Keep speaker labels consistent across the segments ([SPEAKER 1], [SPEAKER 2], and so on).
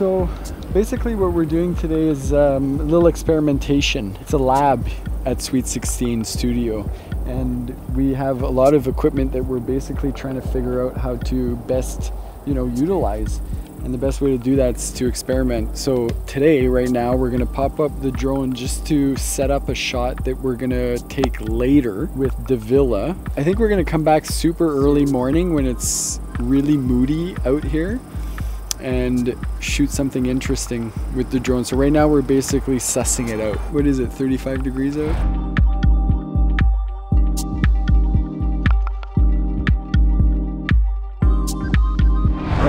[SPEAKER 1] So basically what we're doing today is um, a little experimentation. It's a lab at Sweet 16 Studio and we have a lot of equipment that we're basically trying to figure out how to best, you know, utilize. And the best way to do that is to experiment. So today, right now, we're gonna pop up the drone just to set up a shot that we're gonna take later with Davila. I think we're gonna come back super early morning when it's really moody out here and shoot something interesting with the drone. So right now we're basically sussing it out. What is it, 35 degrees out?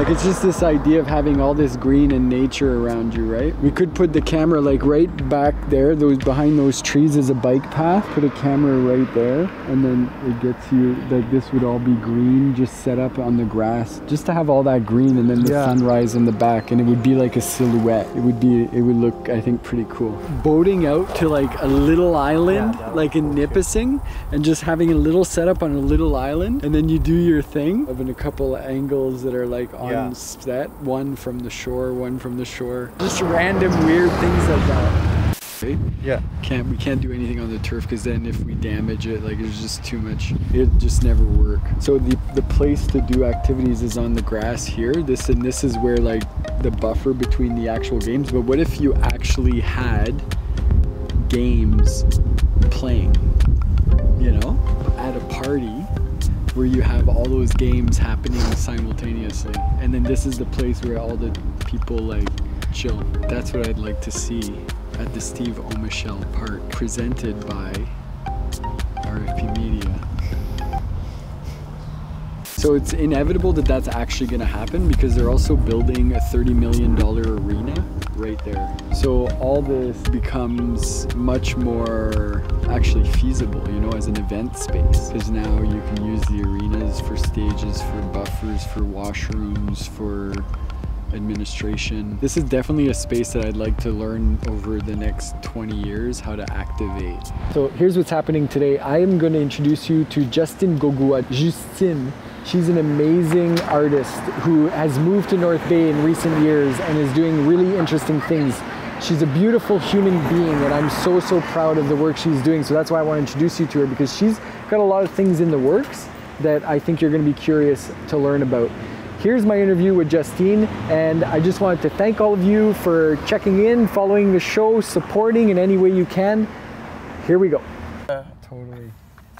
[SPEAKER 1] Like it's just this idea of having all this green and nature around you, right? We could put the camera like right back there. Those behind those trees is a bike path. Put a camera right there, and then it gets you like this would all be green, just set up on the grass, just to have all that green, and then the yeah. sunrise in the back, and it would be like a silhouette. It would be, it would look, I think, pretty cool. Boating out to like a little island, yeah, like in Nipissing, and just having a little setup on a little island, and then you do your thing, having a couple of angles that are like on yeah. set, one from the shore, one from the shore. Just random weird things like that. Right?
[SPEAKER 2] Yeah.
[SPEAKER 1] Can't we can't do anything on the turf because then if we damage it, like it's just too much. It just never work. So the the place to do activities is on the grass here. This and this is where like the buffer between the actual games. But what if you actually had games playing? You know, at a party where you have all those games happening simultaneously. And then this is the place where all the people like chill. That's what I'd like to see at the Steve Omischl Park, presented by So it's inevitable that that's actually going to happen because they're also building a $30 million arena right there. So all this becomes much more actually feasible, you know, as an event space. Because now you can use the arenas for stages, for buffers, for washrooms, for administration. This is definitely a space that I'd like to learn over the next 20 years how to activate. So here's what's happening today. I am going to introduce you to Justin Gogua. Justine She's an amazing artist who has moved to North Bay in recent years and is doing really interesting things. She's a beautiful human being and I'm so, so proud of the work she's doing. So that's why I want to introduce you to her because she's got a lot of things in the works that I think you're going to be curious to learn about. Here's my interview with Justine, and I just wanted to thank all of you for checking in, following the show, supporting in any way you can. Here we go. Totally.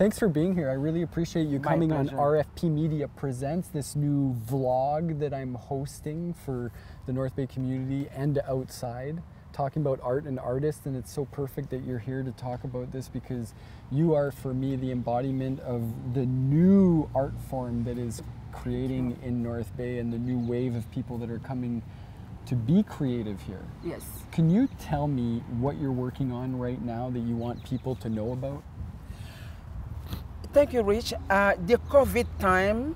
[SPEAKER 1] Thanks for being here. I really appreciate you My coming pleasure. on RFP Media Presents, this new vlog that I'm hosting for the North Bay community and outside, talking about art and artists. And it's so perfect that you're here to talk about this because you are, for me, the embodiment of the new art form that is creating in North Bay and the new wave of people that are coming to be creative here.
[SPEAKER 3] Yes.
[SPEAKER 1] Can you tell me what you're working on right now that you want people to know about?
[SPEAKER 3] Thank you, Rich. Uh, the COVID time,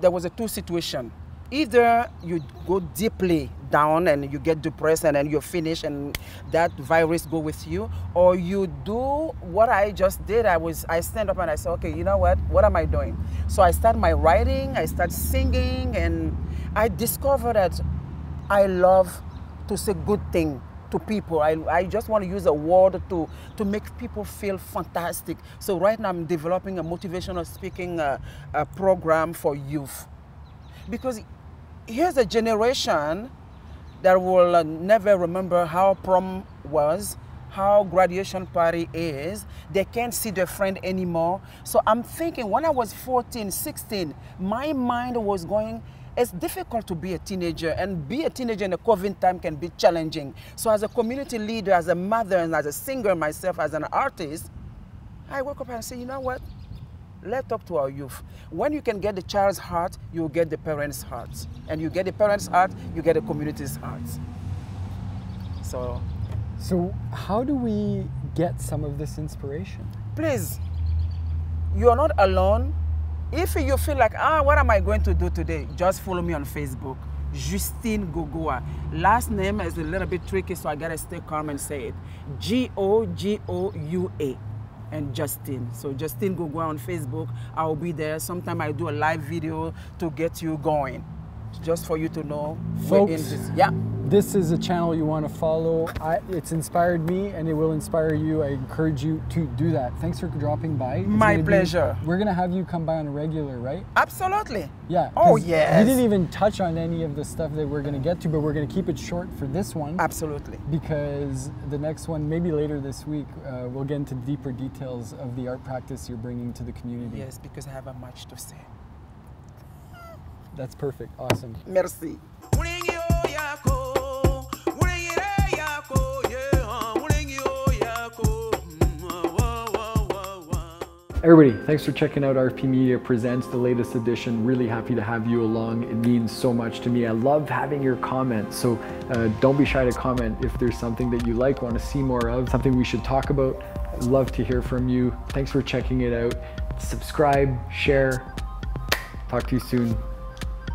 [SPEAKER 3] there was a two situation. Either you go deeply down and you get depressed and then you finish and that virus go with you, or you do what I just did. I was I stand up and I said, okay, you know what? What am I doing? So I start my writing, I start singing, and I discovered that I love to say good thing to people. I, I just want to use a word to, to make people feel fantastic. So right now I'm developing a motivational speaking uh, uh, program for youth. Because here's a generation that will uh, never remember how prom was, how graduation party is. They can't see their friend anymore. So I'm thinking when I was 14, 16, my mind was going it's difficult to be a teenager and be a teenager in a COVID time can be challenging. So as a community leader, as a mother and as a singer myself, as an artist, I woke up and say, you know what? Let's talk to our youth. When you can get the child's heart, you get the parent's heart. And you get the parent's heart, you get the community's heart. So
[SPEAKER 1] So how do we get some of this inspiration?
[SPEAKER 3] Please, you are not alone if you feel like, ah, what am I going to do today? Just follow me on Facebook. Justine Gogua. Last name is a little bit tricky, so I gotta stay calm and say it. G O G O U A. And Justine. So Justine Gogua on Facebook. I'll be there. Sometime I do a live video to get you going. Just for you to know.
[SPEAKER 1] Folks,
[SPEAKER 3] yeah.
[SPEAKER 1] this is a channel you want to follow. I, it's inspired me and it will inspire you. I encourage you to do that. Thanks for dropping by. It's
[SPEAKER 3] My
[SPEAKER 1] gonna be-
[SPEAKER 3] pleasure.
[SPEAKER 1] we're going to have you come by on a regular, right?
[SPEAKER 3] Absolutely.
[SPEAKER 1] Yeah.
[SPEAKER 3] Oh, yes.
[SPEAKER 1] We didn't even touch on any of the stuff that we're going to get to, but we're going to keep it short for this one.
[SPEAKER 3] Absolutely.
[SPEAKER 1] because the next one, maybe later this week, uh, we'll get into deeper details of the art practice you're bringing to the community.
[SPEAKER 3] Yes, because I have a much to say.
[SPEAKER 1] That's perfect. Awesome.
[SPEAKER 3] Merci.
[SPEAKER 1] Everybody, thanks for checking out RP Media Presents, the latest edition. Really happy to have you along. It means so much to me. I love having your comments. So uh, don't be shy to comment if there's something that you like, want to see more of, something we should talk about. I'd love to hear from you. Thanks for checking it out. Subscribe, share. Talk to you soon.